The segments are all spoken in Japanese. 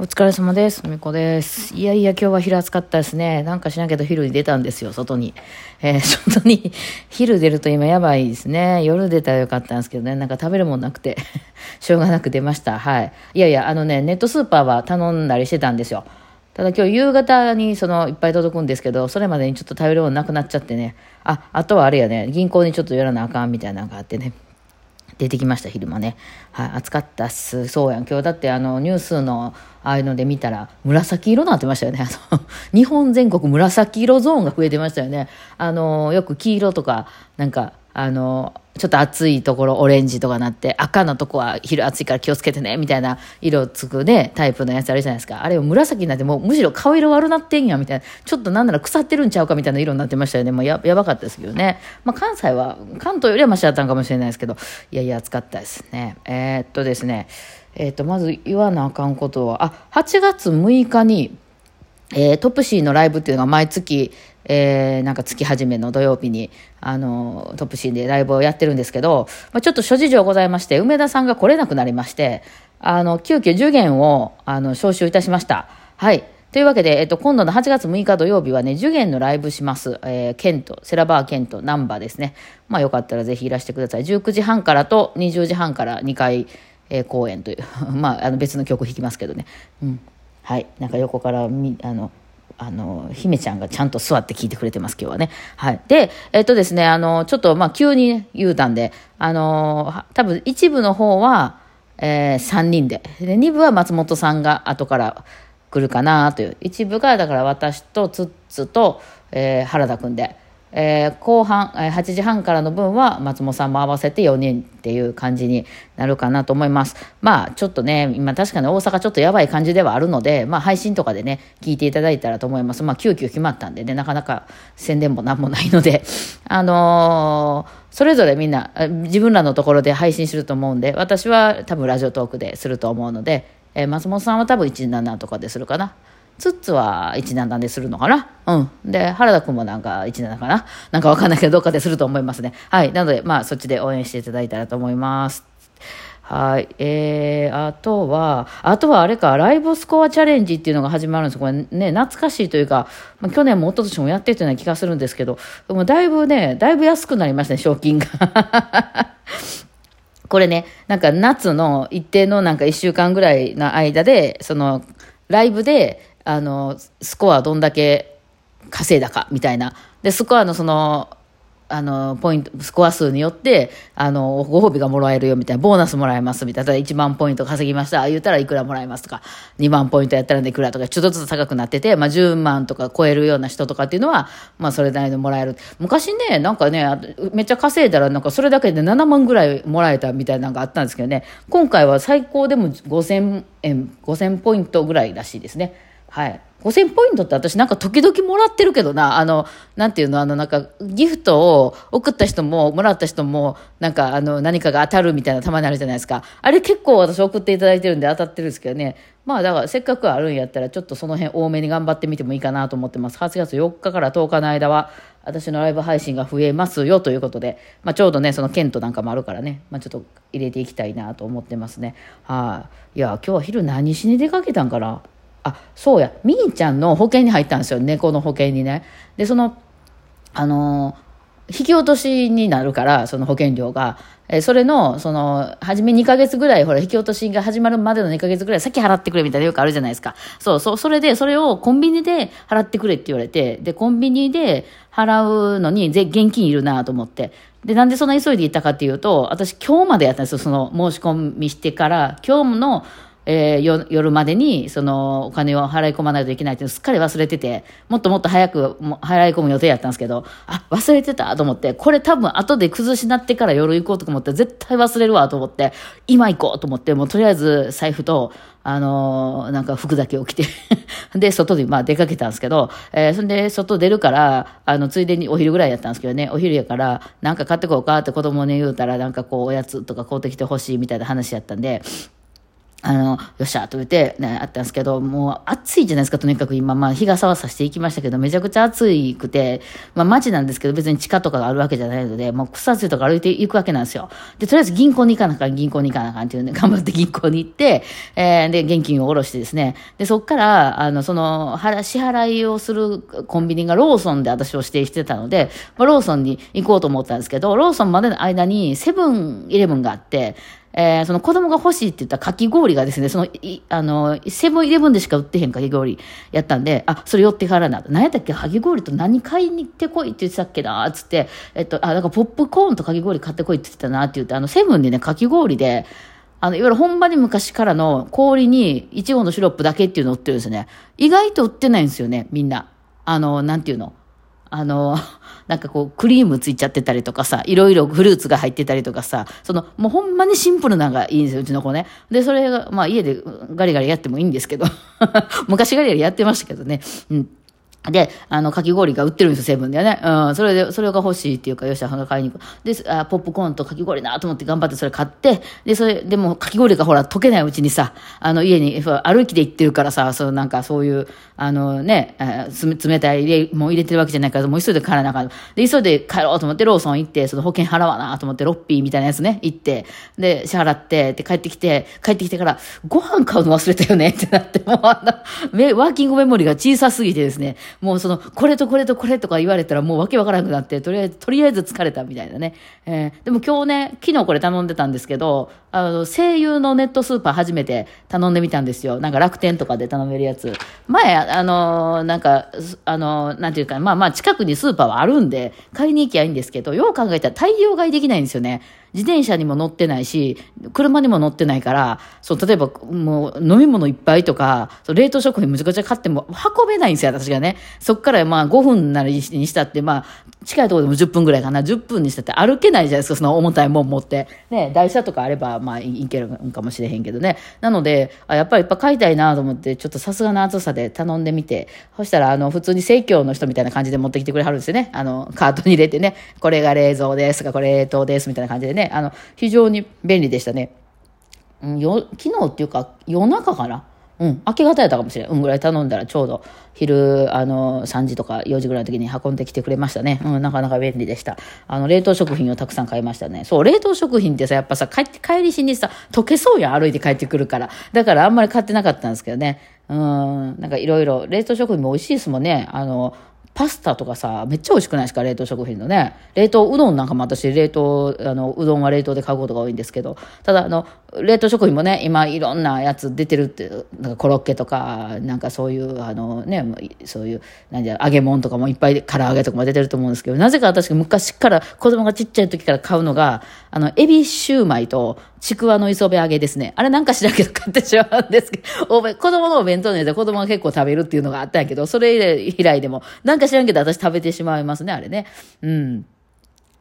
お疲れ様です。みこです。いやいや、今日は昼暑かったですね。なんかしなきゃと昼に出たんですよ、外に。えー 外に、昼出ると今やばいですね。夜出たらよかったんですけどね、なんか食べるもんなくて、しょうがなく出ました。はい。いやいや、あのね、ネットスーパーは頼んだりしてたんですよ。ただ今日夕方にそのいっぱい届くんですけど、それまでにちょっと食べるものなくなっちゃってね。あ、あとはあれやね、銀行にちょっと寄らなあかんみたいなのがあってね。出てきました昼間ねはい暑かったっすそうやん今日だってあのニュースのああいうので見たら紫色になってましたよね。日本全国紫色ゾーンが増えてましたよね。あのよく黄色とかなんかあのちょっと暑いところオレンジとかなって赤のとこは昼暑いから気をつけてねみたいな色つくねタイプのやつあるじゃないですか。あれを紫になってもうむしろ顔色悪なってんやみたいな。ちょっとなんなら腐ってるんちゃうかみたいな色になってましたよね。もうややばかったですけどね、まあ、関西は関東よりはマシだったんかもしれないですけど。いやいや暑かったですね。えーっとですね。えーとまず言わなあかんことはあ8月6日にえートップシーのライブっていうのが毎月、えーなんか月始めの土曜日に、あの、トップシーでライブをやってるんですけど、まあ、ちょっと諸事情ございまして、梅田さんが来れなくなりまして、あの、急遽受験を、あの、招集いたしました。はい。というわけで、えっと、今度の8月6日土曜日はね、受験のライブします。えー、ケント、セラバーケント、ナンバーですね。まあ、よかったらぜひいらしてください。19時半からと20時半から2回、えー公演という、まあ、あの別の曲弾きますけどね。うん。はい。なんか横からみ、あの、あの、姫ちゃんがちゃんと座って聞いてくれてます、今日はね。はい。で、えっとですね、あの、ちょっと、まあ、急に言うたんで、あの、多分一部の方は、えー、3人で。で、2部は松本さんが後から来るかなという。一部が、だから私とツッツと、えー原田くんで。えー後半、えー8時半からの分は松本さんも合わせて4人っていう感じになるかなと思います。まあちょっとね、今確かに大阪ちょっとやばい感じではあるので、まあ配信とかでね、聞いていただいたらと思います。まあ急遽決まったんでね、なかなか宣伝もなんもないので、あのーそれぞれみんな自分らのところで配信すると思うんで、私は多分ラジオトークですると思うので、えー松本さんは多分17とかでするかな。ツッツは17でするのかな？うん。で、原田くんもなんか17かな？なんかわかんないけど、どっかですると思いますね。はい。なので、まあ、そっちで応援していただいたらと思います。はい。えー、あとは、あとはあれか、ライブスコアチャレンジっていうのが始まるんですこれね、懐かしいというか、まあ、去年も一昨年もやってたような気がするんですけど、でもだいぶね、だいぶ安くなりましたね、賞金が。これね、なんか夏の一定のなんか一週間ぐらいの間で、その、ライブで、あの、スコアどんだけ稼いだか、みたいな。で、スコアのその、あの、ポイント、スコア数によって、あの、ご褒美がもらえるよみたいな、ボーナスもらえますみたいな、例えば1万ポイント稼ぎました、言ったらいくらもらえますとか、2万ポイントやったらいくらとか、ちょっとずつ高くなってて、まあ10万とか超えるような人とかっていうのは、まあそれなりにもらえる。昔ね、なんかね、めっちゃ稼いだら、なんかそれだけで7万ぐらいもらえたみたいなのがあったんですけどね、今回は最高でも5000円、5000ポイントぐらいらしいですね。はい。5000ポイントって私なんか時々もらってるけどな、あの、なんていうの、あのなんかギフトを送った人ももらった人もなんかあの何かが当たるみたいなたまにあるじゃないですか。あれ結構私送っていただいてるんで当たってるんですけどね。まあだからせっかくあるんやったらちょっとその辺多めに頑張ってみてもいいかなと思ってます。8月4日から10日の間は私のライブ配信が増えますよということで、まあちょうどね、そのケントなんかもあるからね、まあちょっと入れていきたいなと思ってますね。はい、いや、今日は昼何しに出かけたんかな？あそうや。みーちゃんの保険に入ったんですよ。猫の保険にね。でそのあの引き落としになるからその保険料が。えそれのその初め2ヶ月ぐらいほら引き落としが始まるまでの2ヶ月ぐらい先払ってくれみたいなよくあるじゃないですか。そうそうそれでそれをコンビニで払ってくれって言われてでコンビニで払うのにぜ現金いるなと思って。で、なんでそんな急いで行ったかっていうと、私今日までやったんですよ、その申し込みしてから、今日の、えー夜までにそのお金を払い込まないといけないっていうのをすっかり忘れてて、もっともっと早く払い込む予定やったんですけど、あ、忘れてたと思って、これ多分後で崩しなってから夜行こうと思って、絶対忘れるわと思って、今行こうと思って、もうとりあえず財布と、あのーなんか服だけを着て で、外にまあ出かけたんですけど、えーそんで外出るから、あの、ついでにお昼ぐらいやったんですけどね、お昼やから、なんか買ってこうかって子供に言うたら、なんかこう、おやつとか買うてきてほしいみたいな話やったんで、あの、よっしゃと言って、ね、あったんですけど、もう暑いじゃないですか、とにかく今、まあ日傘はさしていきましたけど、めちゃくちゃ暑いくて、まあ街なんですけど、別に地下とかがあるわけじゃないので、もう草津とか歩いていくわけなんですよ。で、とりあえず銀行に行かなあかん、銀行に行かなあかんっていうんで、頑張って銀行に行って、えー、で、現金を下ろしてですね、で、そっから、あの、その、支払いをするコンビニがローソンで私を指定してたので、まあ、ローソンに行こうと思ったんですけど、ローソンまでの間にセブンイレブンがあって、えー、その子供が欲しいって言ったかき氷がですね、その、い、あの、セブンイレブンでしか売ってへんかき氷やったんで、あ、それ寄ってからな。何やったっけ？かき氷と何買いに行ってこいって言ってたっけな？つって、えっと、あ、だかポップコーンとかき氷買ってこいって言ってたなって言って、あの、セブンでね、かき氷で、あの、いわゆる本場に昔からの氷にいちごのシロップだけっていうの売ってるんですよね。意外と売ってないんですよね、みんな。あの、なんていうの？あの、なんかこう、クリームついちゃってたりとかさ、いろいろフルーツが入ってたりとかさ、その、もうほんまにシンプルなのがいいんですよ、うちの子ね。で、それが、まあ家でガリガリやってもいいんですけど、昔ガリガリやってましたけどね。うん。で、あの、かき氷が売ってるんですよ、セブンでね。うん、それで、それが欲しいっていうか、よし、あ買いに行く。で、あポップコーンとかき氷なと思って頑張ってそれ買って、で、それ、でも、かき氷がほら、溶けないうちにさ、あの、家に、歩きで行ってるからさ、そう、なんかそういう、あのね、冷たい入れ、もう入れてるわけじゃないから、もう急いで帰らなあかん。で、急いで帰ろうと思って、ローソン行って、その保険払わなと思って、ロッピーみたいなやつね、行って、で、支払って、で、帰ってきて、帰ってきてから、ご飯買うの忘れたよねってなって、もうあの、ワーキングメモリが小さすぎてですね、もうその、これとこれとこれとか言われたらもうわけわからなくなって、とりあえず、とりあえず疲れたみたいなね。えー、でも今日ね、昨日これ頼んでたんですけど、あの、声優のネットスーパー初めて頼んでみたんですよ。なんか楽天とかで頼めるやつ。前、あの、なんか、あの、なんていうか、まあまあ近くにスーパーはあるんで、買いに行きゃいいんですけど、よう考えたら大量買いできないんですよね。自転車にも乗ってないし、車にも乗ってないから、そう、例えば、もう、飲み物いっぱいとか、そう冷凍食品むちゃくちゃ買っても運べないんですよ、私がね。そっからまあ5分なりにしたって、まあ、近いところでも10分ぐらいかな、10分にしたって歩けないじゃないですか、その重たいもん持って。ね、台車とかあれば、まあ、いけるかもしれへんけどね。なので、あやっぱりいっぱい買いたいなと思って、ちょっとさすがの暑さで頼んでみて、そしたら、あの、普通に生協の人みたいな感じで持ってきてくれはるんですよね。あの、カートに入れてね、これが冷蔵ですとか、これ冷凍ですみたいな感じでね、ねあの、非常に便利でしたね。うん、よ昨日っていうか、夜中かな？うん、明け方やったかもしれん。うんぐらい頼んだらちょうど昼、あの、3時とか4時ぐらいの時に運んできてくれましたね。うん、なかなか便利でした。あの、冷凍食品をたくさん買いましたね。そう、冷凍食品ってさ、やっぱさ、帰って、帰りしにさ、溶けそうやん、歩いて帰ってくるから。だからあんまり買ってなかったんですけどね。うん、なんかいろいろ、冷凍食品も美味しいですもんね。あの、パスタとかさ、めっちゃ美味しくないですか？冷凍食品のね。冷凍うどんなんかも私、冷凍、あの、うどんは冷凍で買うことが多いんですけど、ただ、あの、冷凍食品もね、今いろんなやつ出てるって、なんかコロッケとか、なんかそういう、あのね、そういう、なんじゃ、揚げ物とかもいっぱい、唐揚げとかも出てると思うんですけど、なぜか私が昔から子供がちっちゃい時から買うのが、あの、エビシューマイと、ちくわの磯辺揚げですね。あれなんかしらんけど買ってしまうんですけど、お子供のお弁当のやつは子供が結構食べるっていうのがあったんやけど、それ以来でも、なんか知らんけど私食べてしまいますね、あれね。うん。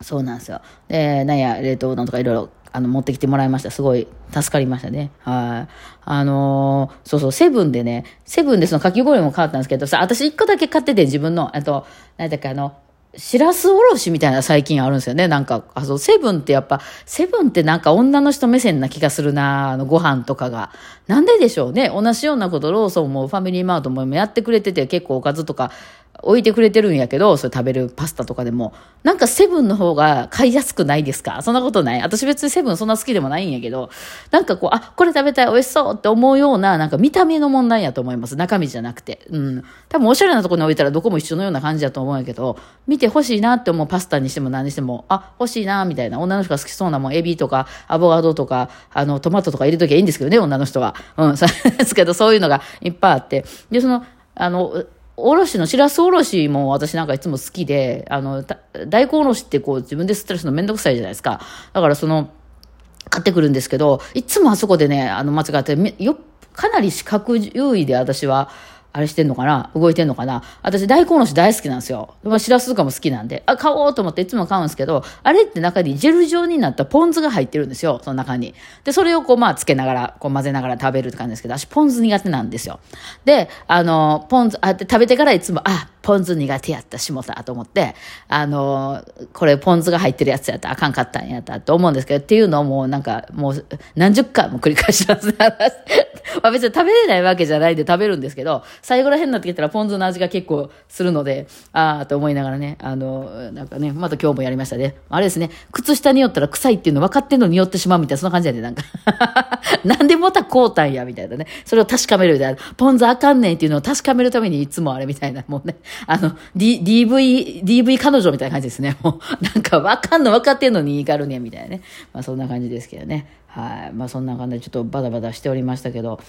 そうなんですよ。で、なんや、冷凍うどんとかいろいろあの、持ってきてもらいました。すごい助かりましたね。はい。あのー、そうそう、セブンでね、セブンでそのかき氷も買ったんですけどさ、私一個だけ買ってて自分の、あと、なんだっけ、あの、しらすおろしみたいな最近あるんですよね。なんか、あ、の、セブンってやっぱ、セブンってなんか女の人目線な気がするな、あの、ご飯とかが。なんででしょうね。同じようなことローソンもファミリーマートもやってくれてて、結構おかずとか置いてくれてるんやけど、それ食べるパスタとかでも。なんかセブンの方が買いやすくないですか？そんなことない私別にセブンそんな好きでもないんやけど、なんかこう、あ、これ食べたい、美味しそうって思うような、なんか見た目の問題やと思います。中身じゃなくて。うん。多分おしゃれなところに置いたらどこも一緒のような感じだと思うんやけど、見て欲しいなって思うパスタにしても何にしても、あ、欲しいなみたいな。女の人が好きそうなもん、エビとか、アボカドとか、あの、トマトとか入れときゃいいんですけどね、女の人は。うん。そうですけど、そういうのがいっぱいあって。で、その、あの、おろしの、しらすおろしも私なんかいつも好きで、あの、大根おろしってこう自分で吸ったりするのめんどくさいじゃないですか。だからその、買ってくるんですけど、いつもあそこでね、あの、間違って、よ、かなり視覚優位で私は、あれしてんのかな？動いてんのかな？私大根おろし大好きなんですよ。まあ、しらすとかも好きなんで。あ、買おうと思っていつも買うんですけど、あれって中にジェル状になったポン酢が入ってるんですよ。その中に。で、それをこうまあつけながら、こう混ぜながら食べるって感じですけど、私ポン酢苦手なんですよ。で、あの、ポン酢、あって、食べてからいつも、あ、ポン酢苦手やった、しもた、と思って、あの、これポン酢が入ってるやつやったらあかんかったんやったと思うんですけど、っていうのをもうなんか、もう何十回も繰り返しますね。まあ別に食べれないわけじゃないで食べるんですけど、最後ら辺になってきたらポン酢の味が結構するので、ああと思いながらね、あの、なんかね、また今日もやりましたね。あれですね、靴下によったら臭いっていうの分かってんのによってしまうみたいな、そんな感じやで、なんか。なんでまたこうたんや、みたいなね。それを確かめるみたいな。ポン酢あかんねんっていうのを確かめるためにいつもあれみたいな、もうね、あの、D、DV、DV 彼女みたいな感じですね。もう、なんか分かんの分かってんのにいがるねん、みたいなね。まあそんな感じですけどね。はい。まあそんな感じでちょっとバタバタしておりましたけど、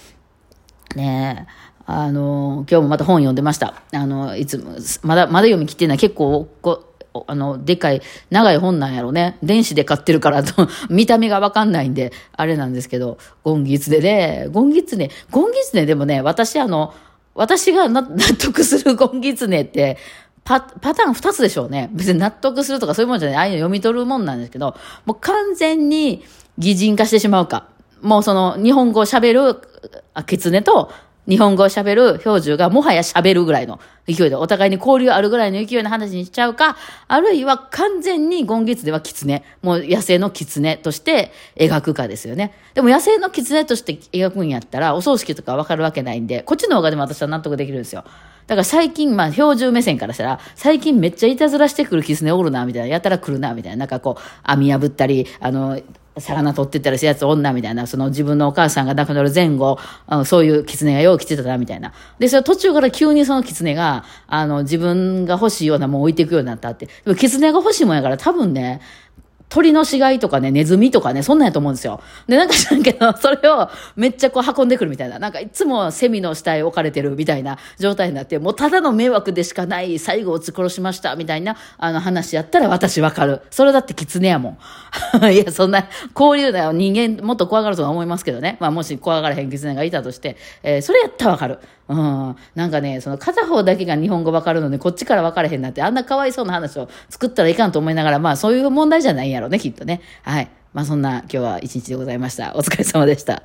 ねえ、あの、今日もまた本読んでました。あの、いつも、まだ、まだ読み切ってない結構、こあの、でかい、長い本なんやろね。電子で買ってるからと、見た目がわかんないんで、あれなんですけど、ゴンギツネで、ゴンギツネ、ゴンギツネでもね、私あの、私が納得するゴンギツネって、パ、パターン二つでしょうね。別に納得するとかそういうもんじゃない。ああいうの読み取るもんなんですけど、もう完全に擬人化してしまうか。もうその日本語を喋る、あ、狐と日本語を喋る標準がもはや喋るぐらいの勢いで、お互いに交流あるぐらいの勢いの話にしちゃうか、あるいは完全にゴンギツでは狐、もう野生の狐として描くかですよね。でも野生の狐として描くんやったら、お葬式とかわかるわけないんで、こっちの方がでも私は納得できるんですよ。だから最近、まあ、標準目線からしたら、最近めっちゃいたずらしてくる狐おるな、みたいな、やたら来るな、みたいな、なんかこう、網破ったり、あの、魚取ってったりするやつ女みたいな、その自分のお母さんが亡くなる前後、そういう狐がよう来てたな、みたいな。で、それ途中から急にその狐が、あの、自分が欲しいようなもん置いていくようになったって。でも狐が欲しいもんやから多分ね、鳥の死骸とかね、ネズミとかね、そんなんやと思うんですよ。で、なんか知らんけど、それをめっちゃこう運んでくるみたいな。なんかいつもセミの死体置かれてるみたいな状態になって、もうただの迷惑でしかない、最後をつ殺しました、みたいな、あの話やったら私わかる。それだって狐やもん。いや、そんな、交流だよ。人間もっと怖がるとは思いますけどね。まあ、もし怖がらへん狐がいたとして、えーそれやったらわかる。うん。なんかね、その片方だけが日本語わかるので、こっちからわからへんなって、あんなかわいそうな話を作ったらいかんと思いながら、まあそういう問題じゃないんやろうね、きっとね。はい。まあそんな今日は一日でございました。お疲れ様でした。